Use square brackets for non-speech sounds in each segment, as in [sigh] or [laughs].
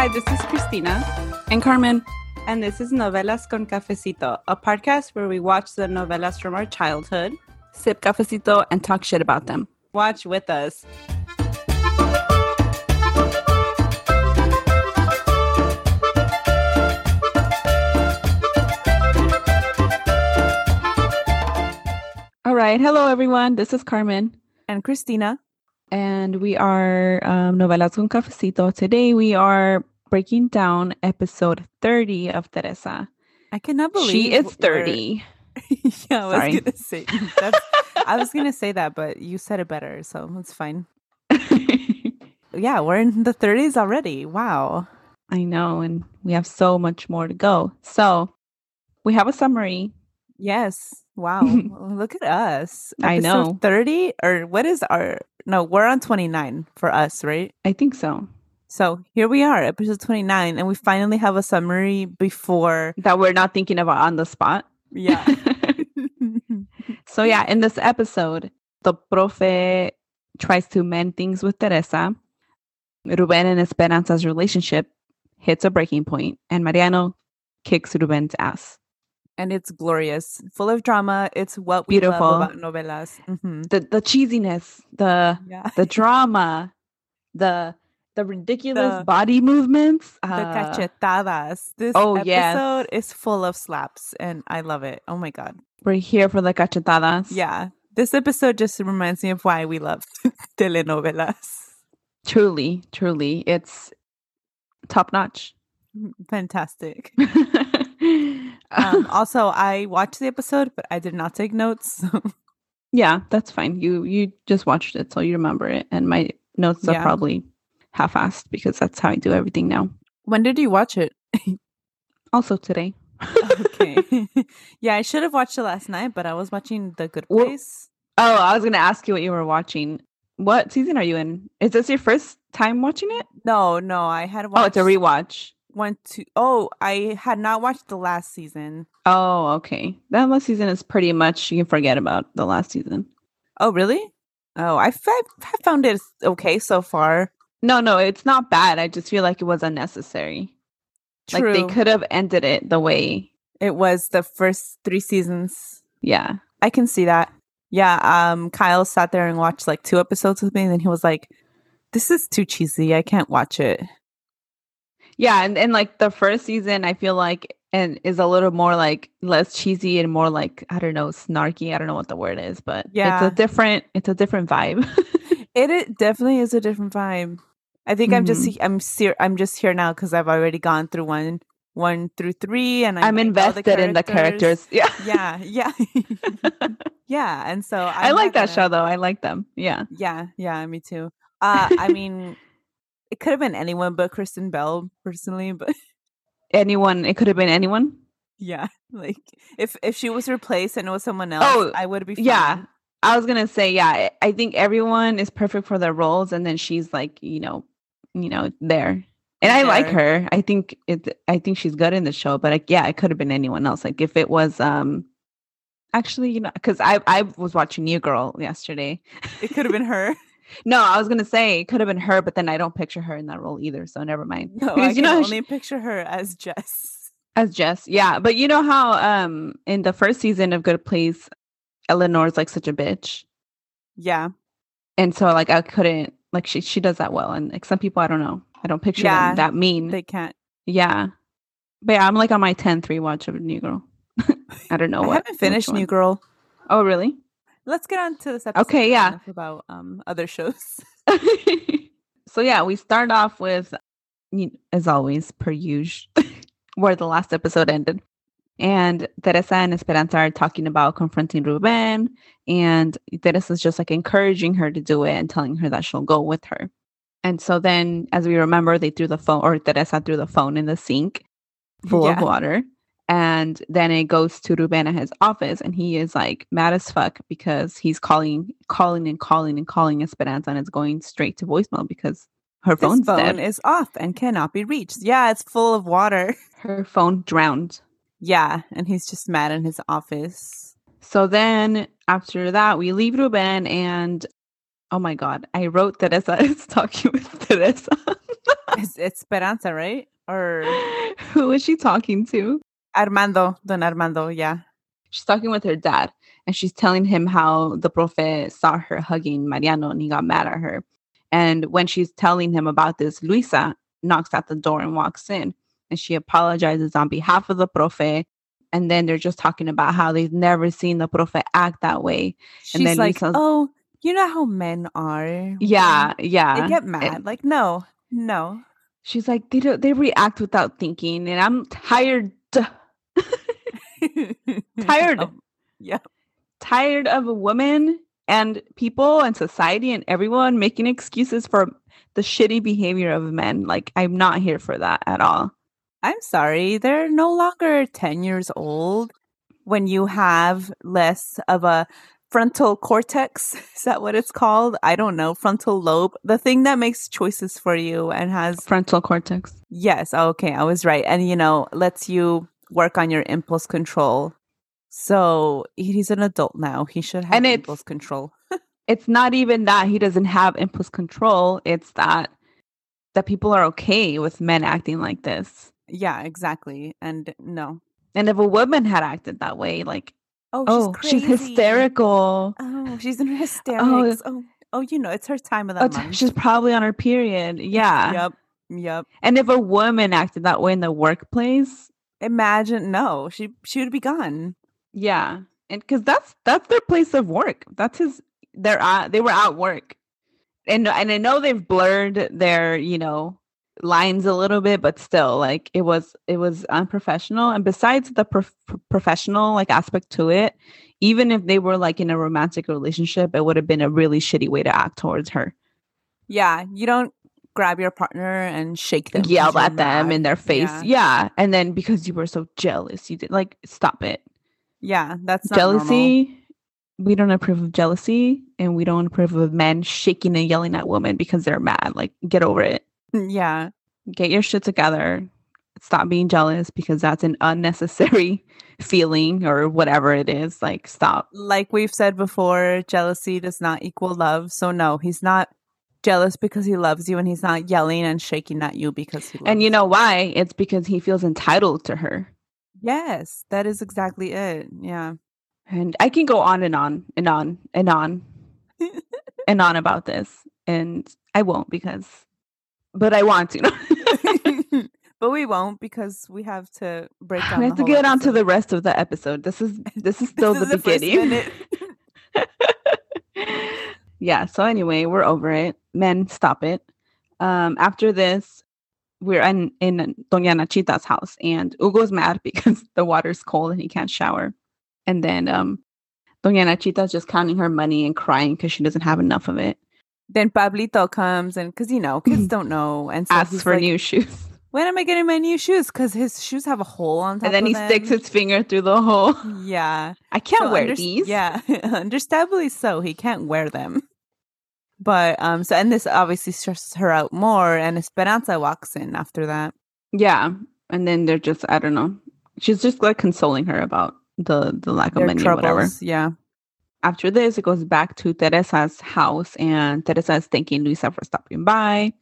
Hi, this is Christina. And Carmen. And this is Novelas con Cafecito, a podcast where we watch the novelas from our childhood, sip cafecito, and talk shit about them. Watch with us. All right. Hello, everyone. This is Carmen. And Christina. And we are um, Novelas con Cafecito. Today we are breaking down episode 30 of Teresa. I cannot believe she is 30. [laughs] yeah, I was gonna say [laughs] that's, I was gonna say that, but you said it better, so it's fine. [laughs] yeah, we're in the 30s already. Wow. I know, and we have so much more to go. So we have a summary. Yes. Wow. Look at us. Episode I know. 30 or what is our no, we're on 29 for us, right? I think so. So here we are, episode 29, and we finally have a summary before that we're not thinking about on the spot. Yeah. [laughs] so yeah, in this episode, the profe tries to mend things with Teresa. Ruben and Esperanza's relationship hits a breaking point, and Mariano kicks Ruben's ass. And it's glorious, full of drama. It's what we Beautiful. love about novelas. Mm-hmm. The the cheesiness, the yeah. the drama, the the ridiculous the, body movements, the uh, cachetadas. This oh, episode yes. is full of slaps, and I love it. Oh my god, we're here for the cachetadas. Yeah, this episode just reminds me of why we love [laughs] telenovelas. Truly, truly, it's top notch. [laughs] Fantastic. [laughs] um, also, I watched the episode, but I did not take notes. yeah, that's fine. You you just watched it, so you remember it, and my notes yeah. are probably half-assed because that's how I do everything now. When did you watch it? also today. okay. [laughs] [laughs] yeah, I should have watched it last night, but I was watching The Good Place. oh, I was going to ask you what you were watching. What season are you in? Is this your first time watching it? No, no, I had watched. Oh, it's a rewatch. One, two. Oh, I had not watched the last season. Oh, okay. That last season is pretty much you can forget about the last season. Oh, really? Oh, I found it okay so far. No, no, it's not bad. I just feel like it was unnecessary. True. Like they could have ended it the way it was the first three seasons. Yeah. I can see that. Yeah. Um, Kyle sat there and watched like two episodes with me, and then he was like, This is too cheesy. I can't watch it. Yeah, and, and like the first season, I feel like and is a little more like less cheesy and more like I don't know snarky. I don't know what the word is, but yeah, it's a different it's a different vibe. [laughs] it, it definitely is a different vibe. I think mm-hmm. I'm just mm-hmm. I'm ser- I'm just here now because I've already gone through one one through three, and I'm, I'm invested the in the characters. [laughs] Yeah, yeah, yeah, [laughs] yeah. And so [laughs] I'm i like that gonna... show, though. I like them. Yeah, yeah, yeah. Me too. Uh, I mean, it could have been anyone but Kristen Bell, personally. But anyone, it could have been anyone. Yeah, like if if she was replaced and it was someone else, oh, I would be. Fine. Yeah, I was gonna say, yeah, I think everyone is perfect for their roles, and then she's like, you know, you know, there. And I like her. I think it. I think she's good in the show. But like, yeah, it could have been anyone else. Like if it was, um, actually, you know, because I I was watching New Girl yesterday. It could have been her. [laughs] no, I was gonna say it could have been her, but then I don't picture her in that role either. So never mind. No, [laughs] because, I you know, only she, picture her as Jess. As Jess, yeah. But you know how um in the first season of Good Place, Eleanor's like such a bitch. Yeah. And so like I couldn't like she she does that well. And like some people I don't know. I don't picture yeah, them that mean. They can't. Yeah. But yeah, I'm like on my 10th rewatch of New Girl. [laughs] I don't know I what. I haven't finished New Girl. Oh really? Let's get on to this episode. Okay, yeah. About um other shows. [laughs] So yeah, we start off with, as always, per usual, [laughs] where the last episode ended. And Teresa and Esperanza are talking about confronting Ruben. And Teresa is just like encouraging her to do it and telling her that she'll go with her. And so then, as we remember, they threw the phone, or Teresa threw the phone in the sink full yeah. of water. And then it goes to Ruben at his office, and he is like mad as fuck because he's calling, calling, and calling and calling Esperanza, and it's going straight to voicemail because her phone's phone dead. is off and cannot be reached. Yeah, it's full of water. Her phone drowned. Yeah, and he's just mad in his office. So then after that, we leave Ruben and oh my god, I wrote Teresa [laughs] is talking with Teresa. it's, it's Esperanza, right? Or [laughs] who is she talking to? Armando, Don Armando, yeah. She's talking with her dad and she's telling him how the profe saw her hugging Mariano and he got mad at her. And when she's telling him about this, Luisa knocks at the door and walks in and she apologizes on behalf of the profe. And then they're just talking about how they've never seen the profe act that way. She's and then like, "Oh, you know how men are. Yeah, yeah. They get eh mad. It, like, no, no." She's like, "They don't. They react without thinking, and I'm tired. [laughs] tired. Oh, yeah, tired of a woman and people and society and everyone making excuses for the shitty behavior of men. Like, I'm not here for that at all." I'm sorry, they're no longer 10 years old when you have less of a frontal cortex. [laughs] Is that what it's called? I don't know. Frontal lobe, the thing that makes choices for you and has frontal cortex. Yes. Okay. I was right. And, you know, lets you work on your impulse control. So he's an adult now. He should have and impulse control. [laughs] it's not even that he doesn't have impulse control. It's that that people are okay with men acting like this. Yeah, exactly. And no. And if a woman had acted that way, like, oh, she's, oh, she's hysterical. Oh, she's in oh, hysterics. Oh, oh, oh, you know, it's her time of the oh, month. She's probably on her period. Yeah. Yep. Yep. And if a woman acted that way in the workplace, imagine no, she she would be gone. Yeah, and because that's that's their place of work. That's his. They're at they were at work, and and I know they've blurred their you know lines a little bit but still like it was it was unprofessional and besides the prof- professional like aspect to it even if they were like in a romantic relationship it would have been a really shitty way to act towards her yeah you don't grab your partner and shake them yell at them mad. in their face yeah. yeah. and then because you were so jealous you did like stop it yeah that's jealousy normal. we don't approve of jealousy and we don't approve of men shaking and yelling at women because they're mad like get over it Yeah. Get your shit together. Stop being jealous because that's an unnecessary [laughs] feeling or whatever it is. Like, stop. Like we've said before, jealousy does not equal love. So, no, he's not jealous because he loves you and he's not yelling and shaking at you because he And you know why? It's because he feels entitled to her. Yes, that is exactly it. Yeah. And I can go on and on and on and on [laughs] and on about this. And I won't because but I want to. [laughs] but we won't because we have to break [sighs] down. We have to get on to the rest of the episode. This is [laughs] this is still this the is beginning. [laughs] Yeah. So anyway, we're over it. Men, stop it. Um, after this, we're in in Doña Nachita's house, and Hugo's mad because the water's cold and he can't shower. And then um, Doña Nachita's just counting her money and crying because she doesn't have enough of it. Then Pablito comes and because you know kids don't know and so asks for like, new shoes. [laughs] When am I getting my new shoes? Because his shoes have a hole on top. And then he them. sticks his finger through the hole. [laughs] Yeah, I can't so wear under- these. Yeah, [laughs] understandably so. He can't wear them. But um, so and this obviously stresses her out more. And Esperanza walks in after that. Yeah, and then they're just I don't know. She's just like consoling her about the the lack of Their money troubles, or whatever. Yeah after this, it goes back to Teresa's house, and Teresa is thanking Luisa for stopping by.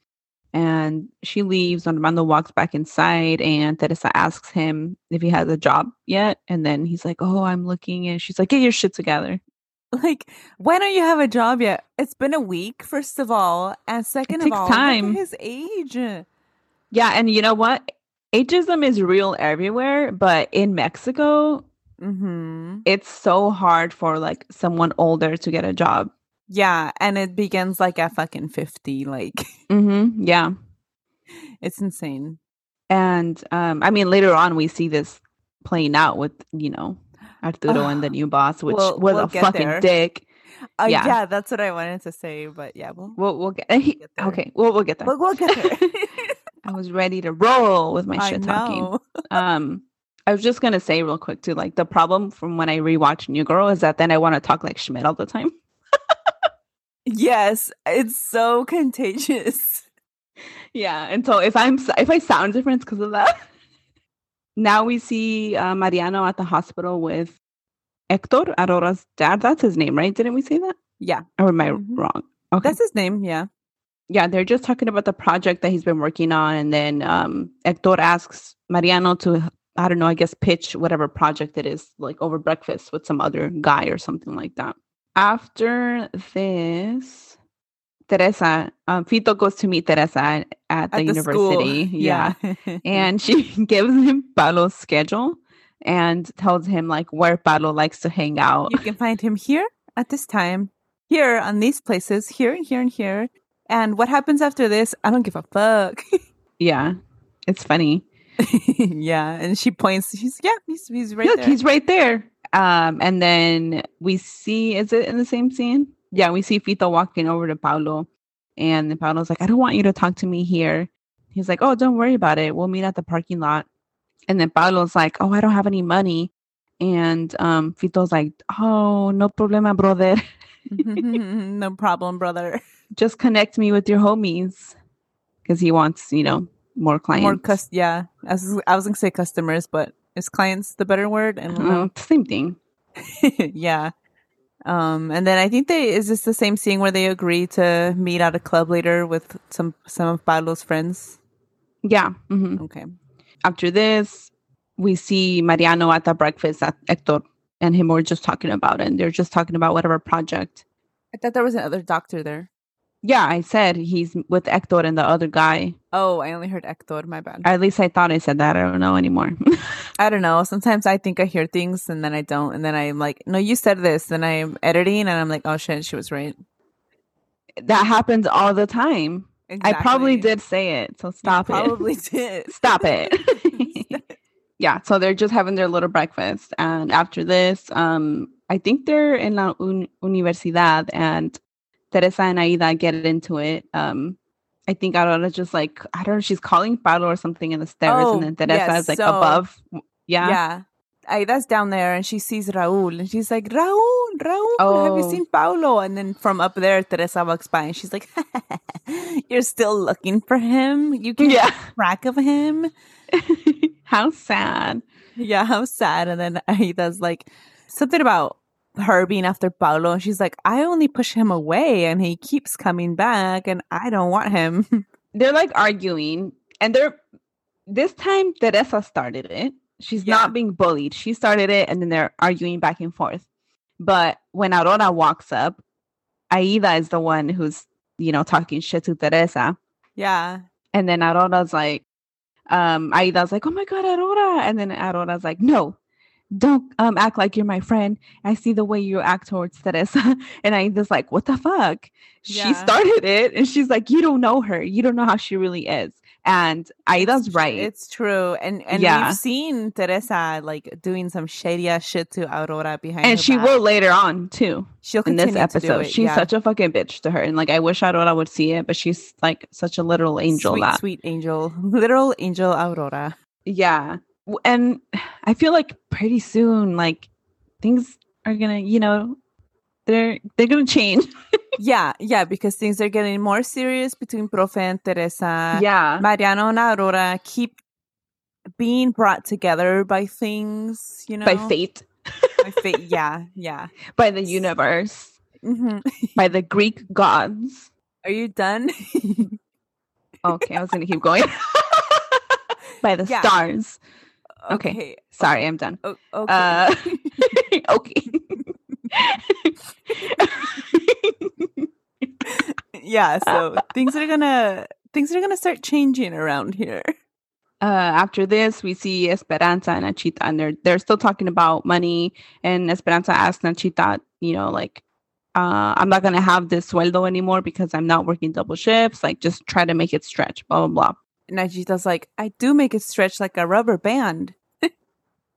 And she leaves. And Armando walks back inside, and Teresa asks him if he has a job yet. And then he's like, "Oh, I'm looking." And she's like, "Get your shit together." [laughs] Like, why don't you have a job yet? It's been a week, first of all, and second of all, time. his age. Yeah, and you know what? Ageism is real everywhere, but in Mexico, Mm-hmm. It's so hard for like someone older to get a job. Yeah, and it begins like at fucking 50 like [laughs] Mm-hmm. Yeah. it's insane. And um, I mean, later on, we see this playing out with you know Arturo and the [sighs] new boss, which We'll- was we'll a fucking there. dick. Uh, Yeah. yeah. that's what I wanted to say, but yeah, we'll We'll we'll get, he, [laughs] get okay. We'll we'll get there. we'll, we'll get there. [laughs] I was ready to roll with my shit talking. Um, I was just gonna say real quick too, like the problem from when I rewatch New Girl is that then I want to talk like Schmidt all the time. [laughs] Yes, it's so contagious. Yeah, and so if I'm if I sound different, because of that. [laughs] now we see uh, Mariano at the hospital with Hector Aurora's dad. That's his name, right? Didn't we say that? Yeah, Or am I Mhm. wrong? Okay. that's his name. Yeah. yeah, they're just talking about the project that he's been working on, and then um, Hector asks Mariano to, I don't know, I guess pitch whatever project it is, like over breakfast with some other guy or something like that. After this, Teresa, um, Fito goes to meet Teresa at, at the At the school. university. Yeah. Yeah. [laughs] and she [laughs] gives him Pablo's schedule and tells him like where Pablo likes to hang out. you can find him here at this time, here on these places, here and here and here. And what happens after this? I don't give a fuck. [laughs] Yeah, it's funny. [laughs] yeah. And she points. She's yeah. He's he's right Look, there. he's right there. Um, and then we see, is it in the same scene? Yeah, we see Fito walking over to Paulo, and Paulo's like, I don't want you to talk to me here. He's like, Oh, don't worry about it. We'll meet at the parking lot. And then Paulo's like, Oh, I don't have any money. And um, Fito's like, Oh, no problema, brother. [laughs] no problem, brother. [laughs] Just connect me with your homies. Because he wants, you know, more clients. More cus. Yeah. I was, I was gonna say customers, but is clients the better word? Don't. Uh, same thing. [laughs] yeah. Um, and then I think they is this the same scene where they agree to meet at a club later with some some of Pablo's friends. Yeah. mhm. Okay. after this, we see Mariano at the breakfast at Hector and him were just talking about it. And they're just talking about whatever project. I thought there was another doctor there. Yeah, I said he's with Hector and the other guy. Oh, I only heard Hector. My bad. At least I thought I said that. I don't know anymore. [laughs] I don't know. Sometimes I think I hear things and then I don't, and then I'm like, "No, you said this." Then I'm editing and I'm like, "Oh shit, she was right." that happens all the time. I probably did say it. So You stop it. Probably [laughs] did. Stop it. [laughs] yeah, so they're just having their little breakfast. And after this, um, I think they're in la un- universidad and Teresa and Aida get into it. Um, I think Aurora just like, I don't know, she's calling Pablo or something in the stairs, Oh, and then Teresa yes, is like so- above. Yeah. yeah. That's down there, and she sees Raul, and she's like, "Raul, Raul, have you Oh. seen Paulo?" And then from up there, Teresa walks by, and she's like, [laughs] "You're still looking for him? You can Yeah. keep track of him?" [laughs] How sad. Yeah, how sad. And then Aida's like something about her being after Paulo, and she's like, "I only push him away, and he keeps coming back, and I don't want him." [laughs] They're like arguing, and they're this time Teresa started it. She's Yeah. not being bullied. She started it, and then they're arguing back and forth. But when Aurora walks up, Aida is the one who's you know talking shit to Teresa, yeah, and then Aurora's like, um, Aida's like, "Oh my god, Aurora!" And then Aurora's like, "No." Don't um act like you're my friend. I see the way you act towards Teresa. [laughs] And Aida's like, what the fuck? She started it and she's like, You don't know her. You don't know how she really is. And Aida's right. It's true, and and Yeah. we've seen Teresa like doing some shady ass shit to Aurora behind, and she back. will later on too She'll in this to do episode. it, She's yeah. such a fucking bitch to her. And like I wish Aurora would see it, but she's like such a literal angel sweet, that sweet angel, [laughs] literal angel Aurora. yeah. And I feel like pretty soon, like things are gonna, you know, they're they're gonna change. [laughs] yeah, yeah, because things are getting more serious between Profe and Teresa. yeah. Mariano and Aurora keep being brought together by things, you know, [laughs] By fate, By [laughs] fate. Yeah, yeah. by the universe, hmm by the Greek gods. Are you done? Okay, I was gonna keep going. by the Yeah. stars. Okay. Sorry, I'm done. Okay. Uh, [laughs] [laughs] okay. yeah. [laughs] So things are gonna things are gonna start changing around here. uh, after this, we see Esperanza and Nachita, and they're they're still talking about money. And Esperanza asks Nachita, you know, like, uh, I'm not gonna have this sueldo anymore because I'm not working double shifts. Like, just try to make it stretch. Blah blah blah. Nachita's like, I do make it stretch like a rubber band.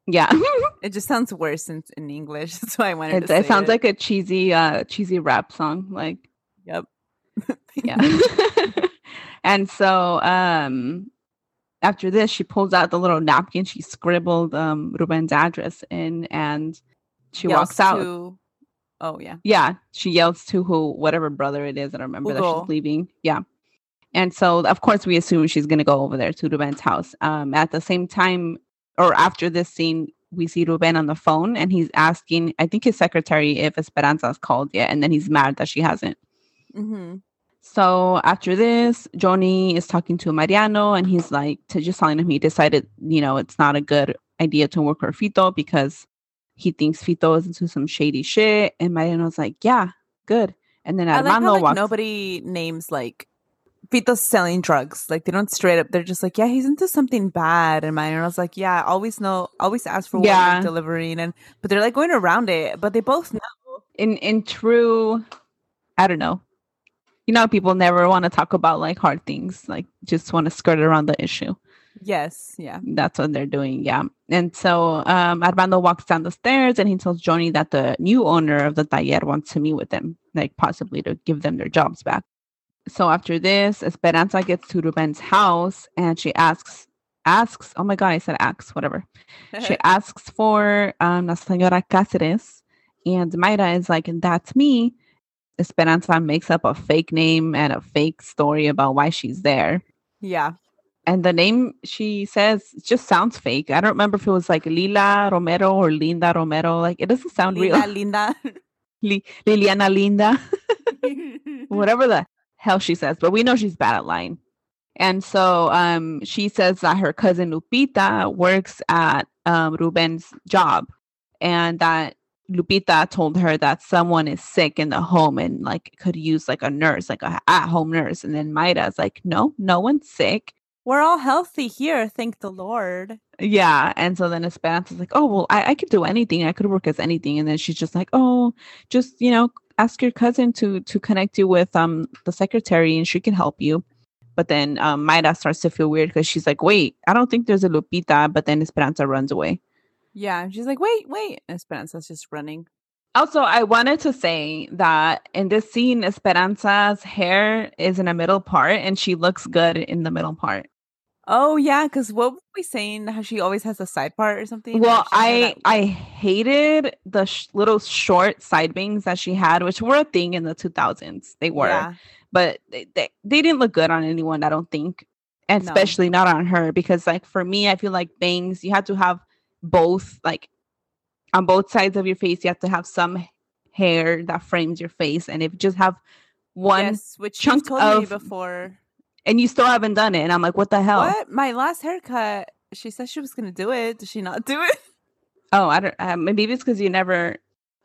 Yeah, [laughs] It just sounds worse in, in English. [laughs] That's why I wanted it, to. it sounds like a cheesy, uh, cheesy rap song. Like, Yep. [laughs] yeah. and so, um, after this, she pulls out the little napkin. She scribbled um Ruben's address in, and she Yells walks out. to- oh yeah. Yeah, she yells to who, whatever brother it is. I don't remember that she's leaving. Yeah. And so, of course, we assume she's going to go over there to Ruben's house. Um, at the same time, or after this scene, we see Ruben on the phone and he's asking, I think his secretary, if Esperanza's called yet. And then he's mad that she hasn't. Mm-hmm. So after this, Johnny is talking to Mariano and he's like, to just telling him he decided, you know, it's not a good idea to work for Fito because he thinks Fito is into some shady shit. And Mariano's like, yeah, good. And then I like Armando how like walks. nobody names like Fito's selling drugs. Like they don't straight up. They're just like, yeah, he's into something bad. And I was like, yeah, always know, always ask for what Yeah. you're delivering. And but they're like going around it. But they both know. in in true i don't know you know people never want to talk about like hard things like just want to skirt around the issue Yes, yeah. that's what they're doing yeah and so um armando walks down the stairs and he tells johnny that the new owner of the taller wants to meet with them like possibly to give them their jobs back so after this esperanza gets to ruben's house and she asks asks oh my god i said asks whatever [laughs] she asks for um, la señora Cáceres, and Mayra is like, "That's me." Esperanza makes up a fake name and a fake story about why she's there, yeah. and the name she says just sounds fake. I don't remember if it was like Lila Romero or Linda Romero. Like it doesn't sound Linda, real. Linda. [laughs] Li- Liliana Linda, [laughs] whatever the hell she says, but we know she's bad at lying. And so um, she says that her cousin Lupita works at um, Ruben's job and that Lupita told her that someone is sick in the home and like could use like a nurse, like a at home nurse. And then Mayra's like, no, no one's sick. We're all healthy here, thank the Lord. Yeah. And so then Esperanza's like, oh, well, I, I could do anything. I could work as anything. And then she's just like, oh, just, you know, ask your cousin to to connect you with um the secretary and she can help you. But then um, Mayra starts to feel weird because she's like, wait, I don't think there's a Lupita. But then Esperanza runs away. Yeah, she's like, wait, wait. Esperanza's just running. Also, I wanted to say that in this scene, Esperanza's hair is in the middle part and she looks good in the middle part. Oh yeah, because what were we saying? How she always has a side part or something? Well, Or she had I that- I hated the sh- little short side bangs that she had, which were a thing in the 2000s. They were, Yeah. but they, they, they didn't look good on anyone, I don't think. And No. especially not on her because like for me, I feel like bangs, you have to have both like on both sides of your face, you have to have some hair that frames your face. And if you just have one yes, which chunk of- before. And you still haven't done it, and I'm like, what the hell? What? My last haircut. She said she was gonna do it. Did she not do it? [laughs] Oh, I don't. Uh, maybe it's because you never.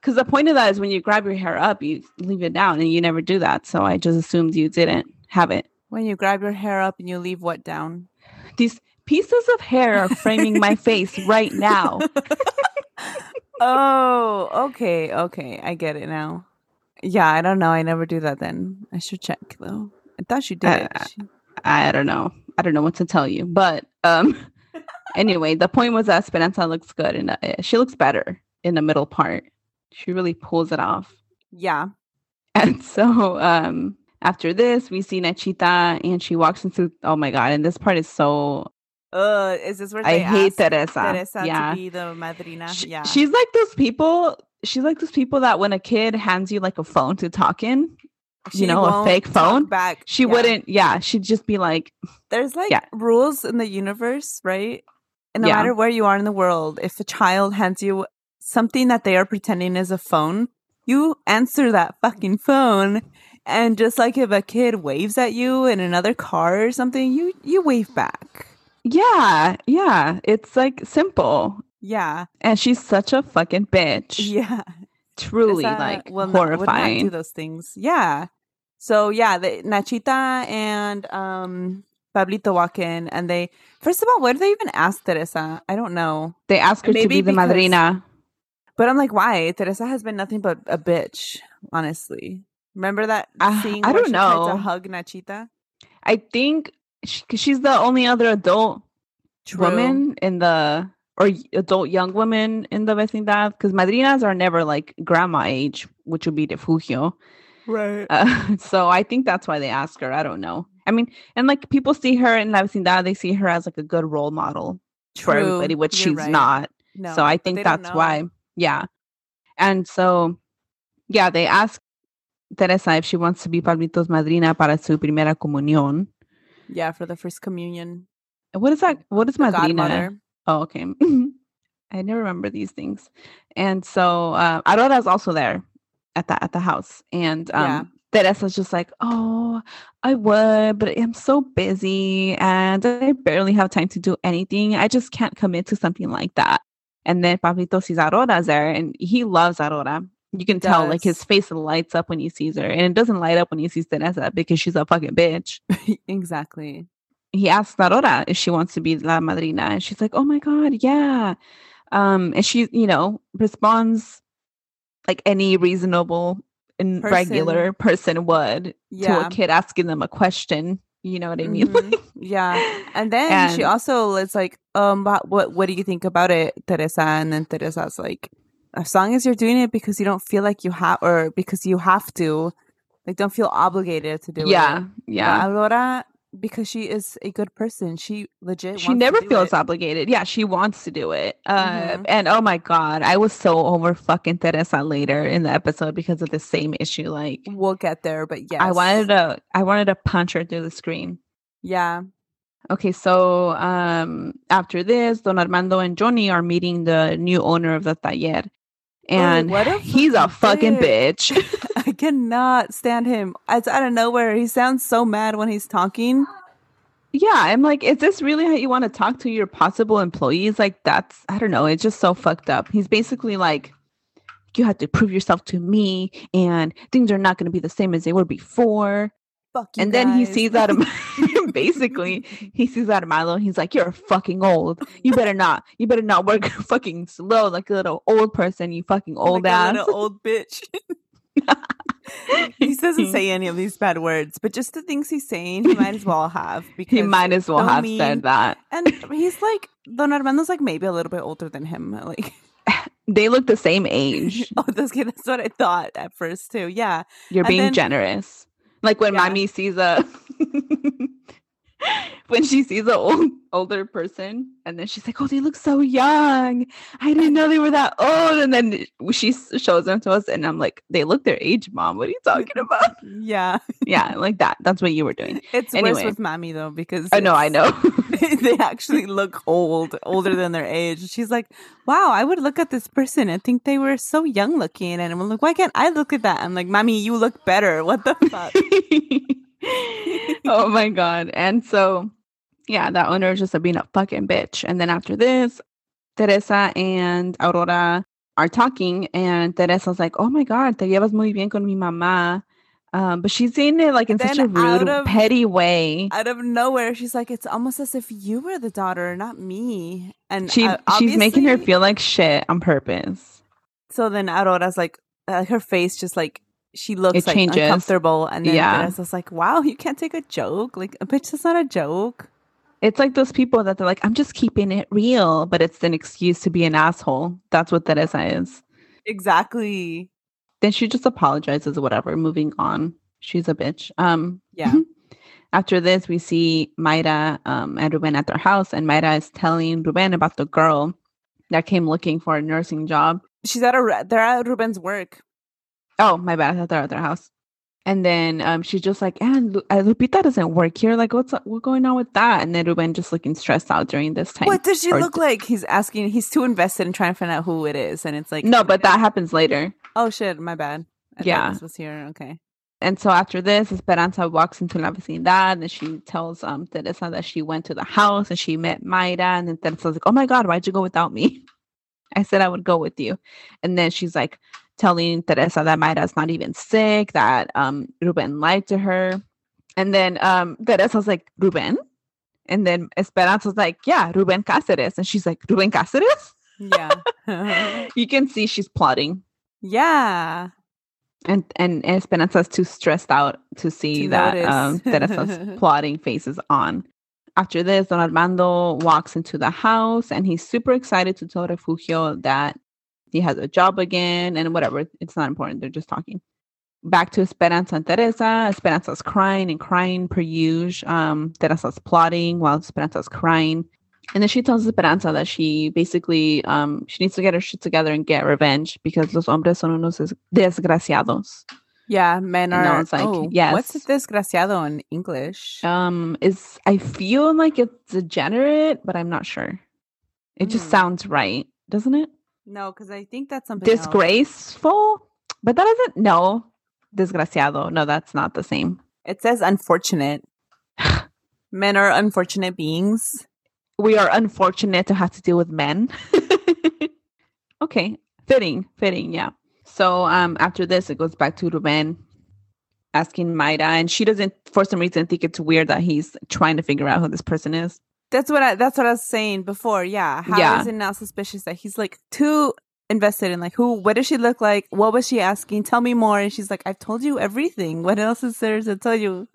Because the point of that is when you grab your hair up, you leave it down, and you never do that. So I just assumed you didn't have it. When you grab your hair up and you leave what down? These pieces of hair are framing my face right now. [laughs] oh, okay, okay. I get it now. Yeah, I don't know. I never do that then. I should check though. I thought she did. Uh, She- I don't know. I don't know what to tell you. But um, [laughs] anyway, the point was that Esperanza looks good, and uh, she looks better in the middle part. She really pulls it off. yeah. And [laughs] so um after this, we see Nachita and she walks into oh my god, and this part is so Uh, is this where I hate Teresa. Teresa yeah. to be the madrina? Sh- yeah. She's like those people she's like those people that when a kid hands you like a phone to talk in, you know, a fake phone, back. she Yeah. wouldn't yeah, she'd just be like There's like Yeah. rules in the universe, right? And no Yeah. matter where you are in the world, if a child hands you something that they are pretending is a phone, you answer that fucking phone. And just like if a kid waves at you in another car or something, you you wave back. Yeah, yeah. It's like simple. Yeah, And she's such a fucking bitch. yeah. Truly Teresa like will not- would not horrifying. do those things. Yeah. So yeah, the, Nachita and um Pablito walk in, and they first of all, what do they even ask Teresa? I don't know. they ask her to Maybe be the because- madrina. But I'm like, why? Teresa has been nothing but a bitch. honestly. Remember that Uh, scene I don't tried to know. hug Nachita? I think she, she's the only other adult woman in the or adult young woman in the vecindad because madrinas are never like grandma age, which would be refugio. Right. Uh, [laughs] so I think that's why they ask her. I don't know. I mean, and like people see her in La Vecindad, they see her as like a good role model for True. everybody, which You're she's right. not. No, so I think that's why. Yeah. And so, yeah, they ask Teresa if she wants to be Pablito's madrina para su primera comunión. Yeah, for the first communion. What is that? What is The madrina? godmother. Oh, okay. [laughs] I never remember these things. And so uh, Aurora is also there at the at the house, and Yeah. um, Teresa's just like, "Oh, I would, but I'm so busy, and I barely have time to do anything. I just can't commit to something like that." And then Pablito sees Aurora's there, and he loves Aurora. You can tell, like his face lights up when he sees her, and it doesn't light up when he sees Teresa because she's a fucking bitch [laughs] exactly. he asks Aurora if she wants to be la madrina, and she's like, "Oh my god, yeah." Um, and she, you know, responds like any reasonable and Person. regular person would to a kid asking them a question. You know what I mean? Mhm. [laughs] yeah. And then she also is like, um, what, what what do you think about it, Teresa? And then Teresa's like, as long as you're doing it because you don't feel like you have or because you have to, like don't feel obligated to do it. yeah, yeah. Aurora, because she is a good person, she legit She wants to never feels it. obligated. Yeah, she wants to do it. Uh, Mhm. And oh my god, I was so over fucking Teresa later in the episode because of the same issue. Like, We'll get there, but yes, I wanted to, I wanted to punch her through the screen. Yeah, Okay, so um after this, Don Armando and Johnny are meeting the new owner of the taller. And what a he's a fucking bitch. [laughs] I cannot stand him. It's out of nowhere. He sounds so mad when he's talking. yeah, I'm like, is this really how you want to talk to your possible employees? Like that's I don't know, it's just so fucked up. He's basically like you have to prove yourself to me and things are not going to be the same as they were before. Fuck you and then he guys. sees that [laughs] [laughs] basically he sees Armando and he's like, You're fucking old. You better not you better not work [laughs] fucking slow like a little old person, you fucking old like ass. old bitch. [laughs] he doesn't [laughs] say any of these bad words, but just the things he's saying, he might as [laughs] well have. Because he might as well so have mean. said that. And he's like, Don Armando's like maybe a little bit older than him. Uh, like, They look the same age. oh, that's good. That's what I thought at first too. Yeah, You're And being then- generous. Like when Yeah. mommy sees a [laughs] when she sees a old older person and then she's like, "Oh, they look so young. I didn't know they were that old." And then she shows them to us, and I'm like, "They look their age, mom. What are you talking [laughs] about?" yeah. [laughs] yeah, like that. That's what you were doing. It's Anyway. worse with mommy, though because I know, I know. they actually look old, older than their age. She's like, "Wow, I would look at this person and think they were so young looking." And I'm like, "Why can't I look at that?" I'm like, "Mommy, you look better. What the fuck?" [laughs] oh my god. And so yeah, that owner is just a being a fucking bitch. And then after this, Teresa and Aurora are talking, and Teresa's like, "Oh my god, te llevas muy bien con mi mamá," um, but she's saying it like in such a rude, of- petty way. Out of nowhere, she's like, "It's almost as if you were the daughter, not me." And She uh, she's making her feel like shit on purpose. So then Aurora's like, uh, her face just like she looks It like changes. uncomfortable, and then Yeah. Teresa's like, "Wow, you can't take a joke. Like, a bitch, that's not a joke." It's like those people that they're like, "I'm just keeping it real," but it's an excuse to be an asshole. That's what Teresa is. Exactly. then she just apologizes whatever moving on she's a bitch um Yeah. after this we see mayra um and ruben at their house and mayra is telling ruben about the girl that came looking for a nursing job She's at a re- they're at Ruben's work. Oh my bad i thought at their house and then um she's just like and uh, lupita doesn't work here like what's what's going on with that and then ruben just looking stressed out during this time What does she or look like? He's asking. He's too invested in trying to find out who it is, and it's like no but that happens later Oh shit, my bad. I Yeah. this was here. Okay. And so after this, Esperanza walks into La Vecindad and she tells um Teresa that she went to the house and she met Mayra. And then Teresa's like, Oh my God, why'd you go without me? [laughs] I said I would go with you. And then she's like telling Teresa that Mayra's not even sick, that um Ruben lied to her. And then um Teresa's like, Ruben? And then Esperanza's like, Yeah, Ruben Cáceres. And she's like, Ruben Cáceres? Yeah. [laughs] You can see she's plotting. yeah. And and Esperanza's too stressed out to see To that um, Teresa's [laughs] plotting faces on. After this, Don Armando walks into the house and he's super excited to tell Refugio that he has a job again and whatever. It's not important. They're just talking. Back to Esperanza and Teresa. Esperanza's crying and crying per usual. Um, Teresa's plotting while Esperanza's crying. And then she tells Esperanza that she basically um, she needs to get her shit together and get revenge because los hombres son unos desgraciados. Yeah, men are. like, oh, yes. What's desgraciado in English? Um, is I feel like it's degenerate, but I'm not sure. It just Hmm. sounds right, doesn't it? No, because I think that's something. else. Disgraceful, but that doesn't. No, desgraciado. No, that's not the same. It says unfortunate. [sighs] men are unfortunate beings. We are unfortunate to have to deal with men. [laughs] okay, fitting, fitting. Yeah. So um, after this, it goes back to Ruben asking Mayra, and she doesn't, for some reason, think it's weird that he's trying to figure out who this person is. That's what I. That's what I was saying before. Yeah. How is Yeah. it not suspicious that he's like too invested in like who? What does she look like? What was she asking? Tell me more. And she's like, I've told you everything. What else is there to tell you?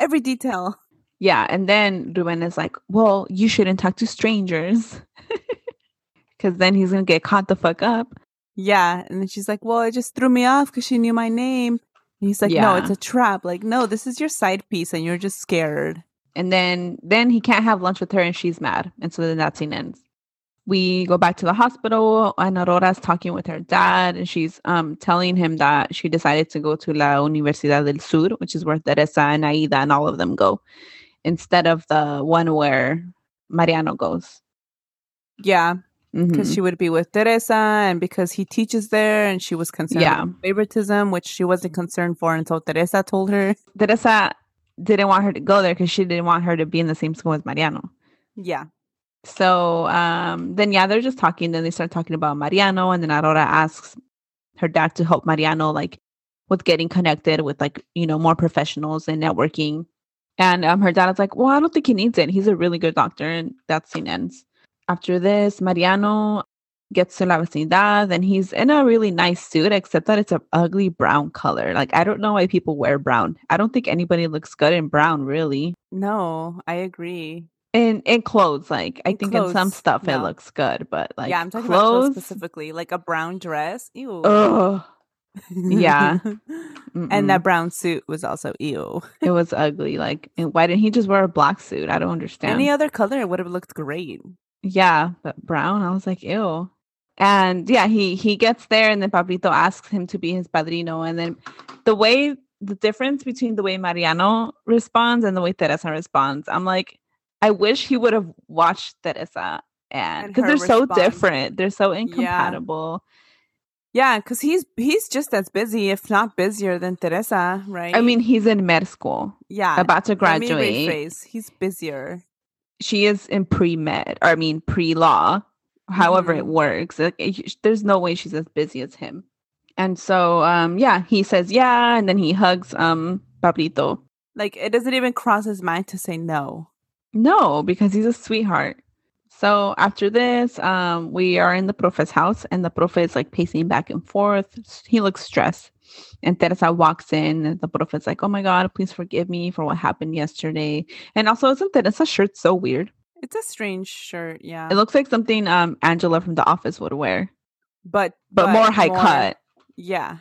Every detail. Yeah, and then Ruben is like, "Well, you shouldn't talk to strangers, [laughs] because then he's gonna get caught the fuck up." Yeah. And then she's like, Well, it just threw me off because she knew my name. And he's like, No, it's a trap. Like, no, this is your side piece, and you're just scared. And then then he can't have lunch with her, and she's mad, and so then that scene ends. We go back to the hospital, and Aurora's talking with her dad, and she's um telling him that she decided to go to La Universidad del Sur, which is where Teresa and Aida and all of them go, instead of the one where Mariano goes. Yeah. Because she would be with Teresa and because he teaches there and she was concerned Yeah. favoritism, which she wasn't concerned for until Teresa told her. Teresa didn't want her to go there because she didn't want her to be in the same school as Mariano. Yeah. So um, then, yeah, they're just talking. Then they start talking about Mariano, and then Aurora asks her dad to help Mariano, like with getting connected with like you know more professionals and networking. And um, her dad is like, "Well, I don't think he needs it. He's a really good doctor." And that scene ends. After this, Mariano gets to La Vecindad, and he's in a really nice suit, except that it's an ugly brown color. Like I don't know why people wear brown. I don't think anybody looks good in brown, really. No, I agree. In in clothes, like I In think in some clothes, stuff it looks good, but like yeah, I'm talking about clothes clothes. specifically, like a brown dress. Ew. Ugh, yeah. [laughs] and that brown suit was also ew. it was ugly. Like, why didn't he just wear a black suit? I don't [laughs] understand. Any other color would have looked great. Yeah, but brown. I was like, ew. And yeah, he he gets there, and then Pablito asks him to be his padrino, and then the way the difference between the way Mariano responds and the way Teresa responds, I'm like, I wish he would have watched Teresa and And because they're so different, they're so incompatible. Yeah, because he's he's just as busy, if not busier, than Teresa, right? I mean, he's in med school, yeah. about to Let me graduate. rephrase. He's busier. She is in pre med, or I mean pre law. However, Mhm. it works. Like, it- there's no way she's as busy as him. And so, um, yeah, he says yeah, and then he hugs um Pablito. Like it doesn't even cross his mind to say no. No, because he's a sweetheart. So after this, um, we are in the profe's house, and the profe is like pacing back and forth. He looks stressed. And Teresa walks in, and the profe is like, "Oh my God, please forgive me for what happened yesterday." And also, isn't Teresa's shirt so weird? It's a strange shirt, yeah. It looks like something um Angela from The Office would wear, but but, more high cut. Yeah.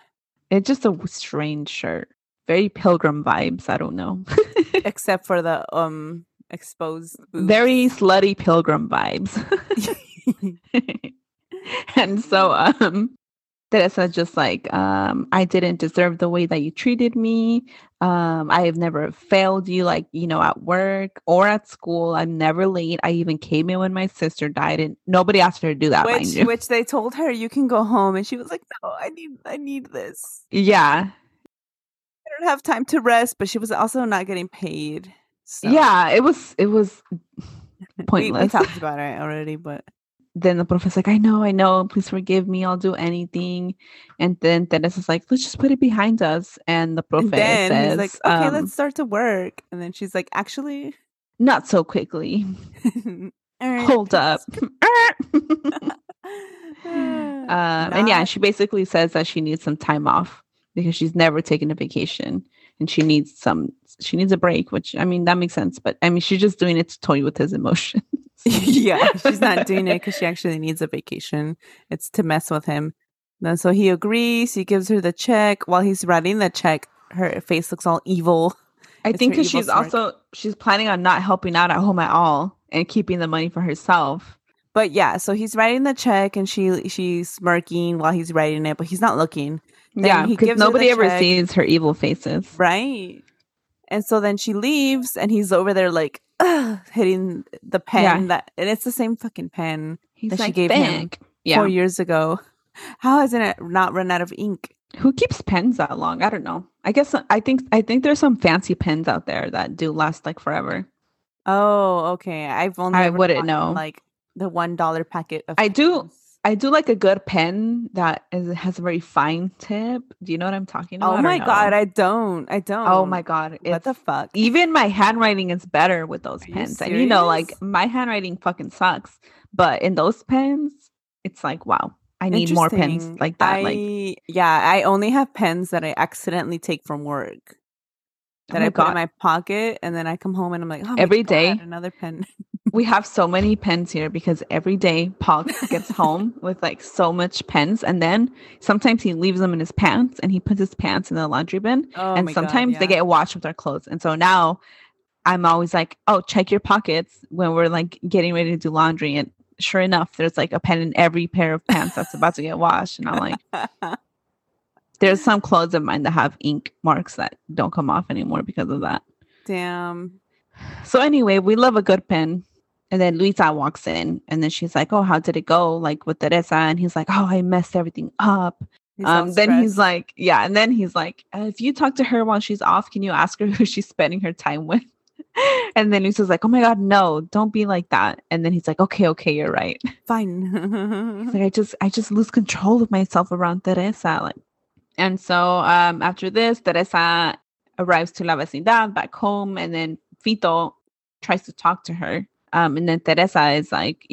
It's just a strange shirt. Very pilgrim vibes. I don't know. [laughs] Except for the um exposed boobs. Very slutty pilgrim vibes. [laughs] [laughs] and so um Teresa just like um I didn't deserve the way that you treated me. Um I have never failed you like you know at work or at school. I'm never late. I even came in when my sister died and nobody asked her to do that which which they told her you can go home and she was like, No, I need I need this. yeah. I don't have time to rest, but she was also not getting paid. So Yeah, it was it was [laughs] we, we talked about it already, but then the professor's like, I know, I know, please forgive me, I'll do anything. And then Dennis is like, let's just put it behind us. And the profe and says, he's like, Okay, um, let's start to work. And then she's like, Actually not so quickly. [laughs] Hold up. [laughs] [laughs] um, and yeah, she basically says that she needs some time off because she's never taken a vacation and she needs some she needs a break which i mean that makes sense but i mean she's just doing it to toy with his emotions yeah she's not doing it because she actually needs a vacation it's to mess with him and so he agrees he gives her the check while he's writing the check her face looks all evil i it's think because she's smirk. also she's planning on not helping out at home at all and keeping the money for herself but yeah so he's writing the check and she she's smirking while he's writing it but he's not looking then yeah, because nobody ever check. sees her evil faces. Right. And so then she leaves and he's over there like hitting the pen yeah. that and it's the same fucking pen he's that like, she gave him yeah. four years ago. How hasn't it not run out of ink? Who keeps pens that long? I don't know. I guess I think I think there's some fancy pens out there that do last like forever. Oh, okay. I've only I wouldn't know like the one dollar packet of I pens. do I do like a good pen that is, has a very fine tip. Do you know what I'm talking oh about? Oh my no? god, I don't. I don't. Oh my god, what the fuck? Even my handwriting is better with those Are pens. You and you know, like my handwriting fucking sucks, but in those pens, it's like wow. I need more pens like that. I, like yeah, I only have pens that I accidentally take from work oh that oh I put God. in my pocket, and then I come home and I'm like, oh every day another pen. [laughs] we have so many pens here because every day Paul gets [laughs] home with like so much pens, and then sometimes he leaves them in his pants, and he puts his pants in the laundry bin, oh and sometimes God, yeah. they get washed with our clothes, and so now I'm always like, oh, check your pockets when we're like getting ready to do laundry, and sure enough, there's like a pen in every pair of pants that's about to get washed, and I'm like. [laughs] There's some clothes of mine that have ink marks that don't come off anymore because of that. Damn. So anyway, we love a good pen. And then Luisa walks in and then she's like, Oh, how did it go? Like with Teresa. And he's like, Oh, I messed everything up. Um, then he's like, Yeah. And then he's like, uh, If you talk to her while she's off, can you ask her [laughs] who she's spending her time with? [laughs] and then Luisa's like, Oh my God, no, don't be like that. And then he's like, Okay, okay, you're right. [laughs] Fine. he's like, I just I just lose control of myself around Teresa. Like, and so um, after this, Teresa arrives to La Vecindad back home, and then Fito tries to talk to her. Um, and then Teresa is like,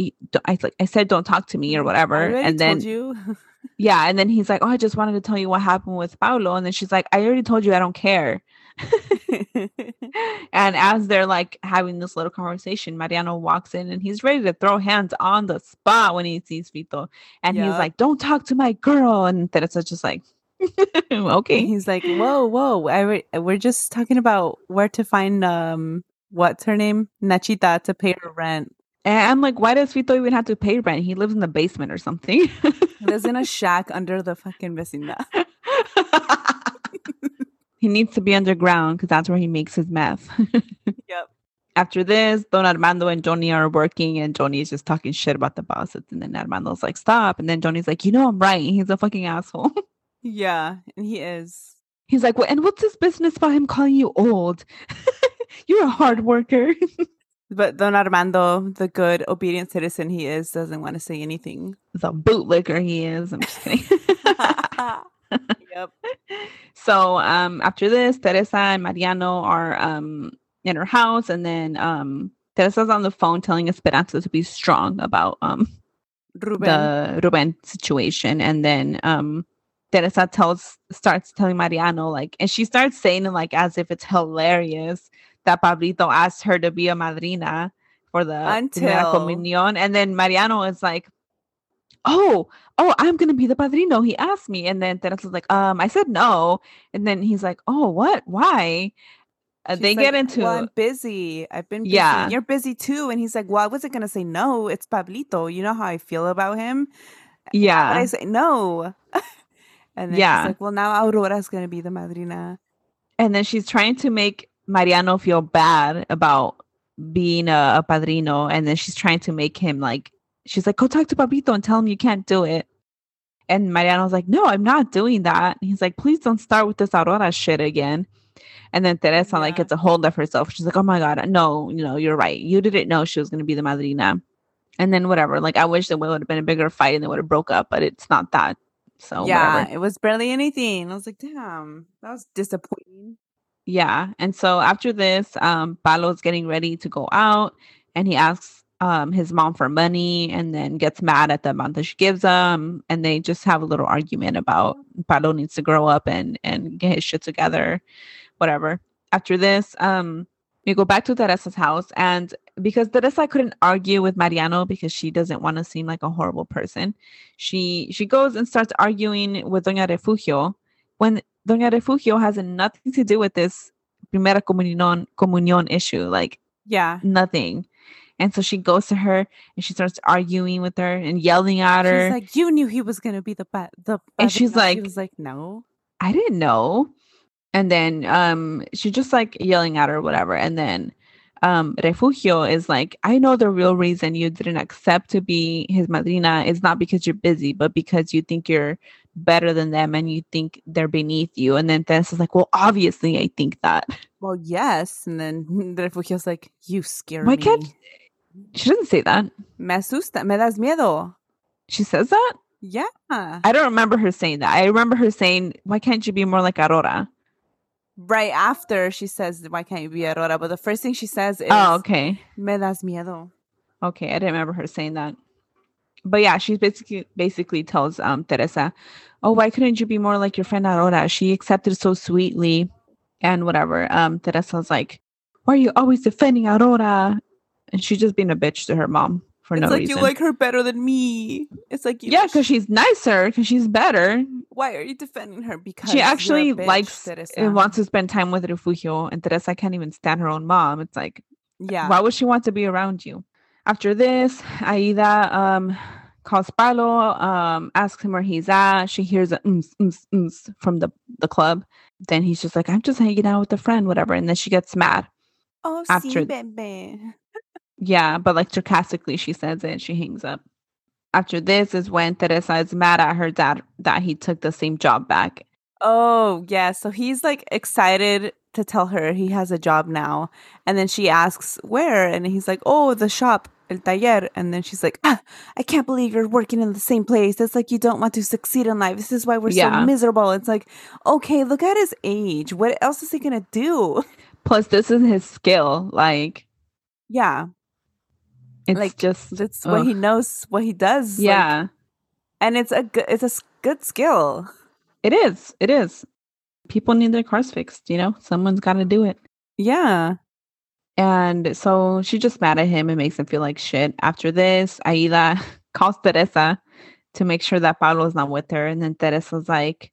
I, like, I said, don't talk to me or whatever. and then, you. [laughs] yeah. And then he's like, oh, I just wanted to tell you what happened with Paulo. And then she's like, I already told you I don't care. [laughs] and as they're like having this little conversation, Mariano walks in and he's ready to throw hands on the spot when he sees Fito. And he's like, Don't talk to my girl. And Teresa's just like, [laughs] okay. He's like, whoa, whoa. I re- we're just talking about where to find um what's her name? Nachita to pay her rent. And I'm like, why does Fito even have to pay rent? He lives in the basement or something. he lives in a shack under the fucking vecindad. [laughs] he needs to be underground because that's where he makes his meth. [laughs] yep. After this, Don Armando and Johnny are working, and Johnny is just talking shit about the bosses. And then Armando's like, stop. And then Johnny's like, you know, I'm right. He's a fucking asshole. [laughs] Yeah, and he is. He's like, well, and what's this business about him calling you old? You're a hard worker. [laughs] but Don Armando, the good, obedient citizen he is, doesn't want to say anything. The bootlicker he is. I'm just kidding. [laughs] yep. [laughs] So um, after this, Teresa and Mariano are um, in her house, and then um, Teresa's on the phone telling Esperanza to be strong about um, Ruben. the Ruben situation, and then um, Teresa tells starts telling Mariano like, and she starts saying it like as if it's hilarious that Pablito asked her to be a madrina for the Until... comunión, and then Mariano is like, "Oh, oh, I'm gonna be the padrino." He asked me, and then Teresa's like, "Um, I said no," and then he's like, "Oh, what? Why?" Uh, they like, get into. Well, I'm busy. I've been busy. Yeah, you're busy too. And he's like, "Well, I wasn't gonna say no. It's Pablito. You know how I feel about him." Yeah, but I say no. [laughs] And then yeah. like, well, now Aurora's going to be the madrina. And then she's trying to make Mariano feel bad about being a, a padrino. And then she's trying to make him like, she's like, go talk to Pablito and tell him you can't do it. And Mariano's like, no, I'm not doing that. And he's like, please don't start with this Aurora shit again. And then Teresa yeah. like gets a hold of herself. She's like, oh my God, no, you know, you're right. You didn't know she was going to be the madrina. And then whatever, like I wish there would have been a bigger fight and they would have broke up, but it's not that. So yeah, whatever. it was barely anything. I was like, damn, that was disappointing. Yeah. And so after this, um, getting ready to go out and he asks um, his mom for money and then gets mad at the amount that she gives him. And they just have a little argument about Paulo needs to grow up and, and get his shit together, whatever. After this, um, we go back to Teresa's house. And because Teresa couldn't argue with Mariano because she doesn't want to seem like a horrible person, she she goes and starts arguing with Doña Refugio when Doña Refugio has nothing to do with this Primera Comunión, comunión issue. Like, yeah, nothing. And so she goes to her and she starts arguing with her and yelling at her. She's like, "You knew he was gonna be the ba- the." And she's like, "She was like, no, I didn't know." And then um, she's just like yelling at her, whatever. And then um, Refugio is like, I know the real reason you didn't accept to be his madrina is not because you're busy, but because you think you're better than them and you think they're beneath you. And then Teresa's like, Well, obviously, I think that. Well, yes. And then [laughs] Refugio's like, You scare Why me. can't she doesn't say that? Me asusta, me das miedo. She says that? Yeah. I don't remember her saying that. I remember her saying, Why can't you be more like Aurora? Right after she says, Why can't you be Aurora? But the first thing she says is, Oh, okay. Me das miedo. Okay, I didn't remember her saying that. But yeah, she basically basically tells um Teresa, "Oh, why couldn't you be more like your friend Aurora? She accepted so sweetly, and whatever." Um, Teresa's like, "Why are you always defending Aurora?" And she's just being a bitch to her mom for it's no like reason. you like her better than me. It's like you yeah, because she's nicer, because she's better. why are you defending her? Because She actually likes Teresa. and wants to spend time with Refugio, and Teresa can't even stand her own mom. It's like, Yeah. Why would she want to be around you? After this, Aida um, calls Paulo, um, asks him where he's at. She hears a ums, ums, ums from the, the club. Then he's just like, I'm just hanging out with a friend, whatever. And then she gets mad. oh, after- sí. Yeah, but like sarcastically, she says it she hangs up. After this is when Teresa is mad at her dad that he took the same job back. Oh, yeah. So he's like excited to tell her he has a job now. And then she asks where. And he's like, oh, the shop, el taller. And then she's like, ah, I can't believe you're working in the same place. It's like you don't want to succeed in life. This is why we're Yeah. so miserable. It's like, okay, look at his age. What else is he going to do? Plus, this is his skill. Like, Yeah. It's Like, just, That's what he knows, what he does. like- yeah, and it's a good, it's a good skill. it is. It is. People need their cars fixed, you know? Someone's got to do it. Yeah. And so she's just mad at him and makes him feel like shit. After this, Aida [laughs] calls Teresa to make sure that Pablo is not with her. And then Teresa's like,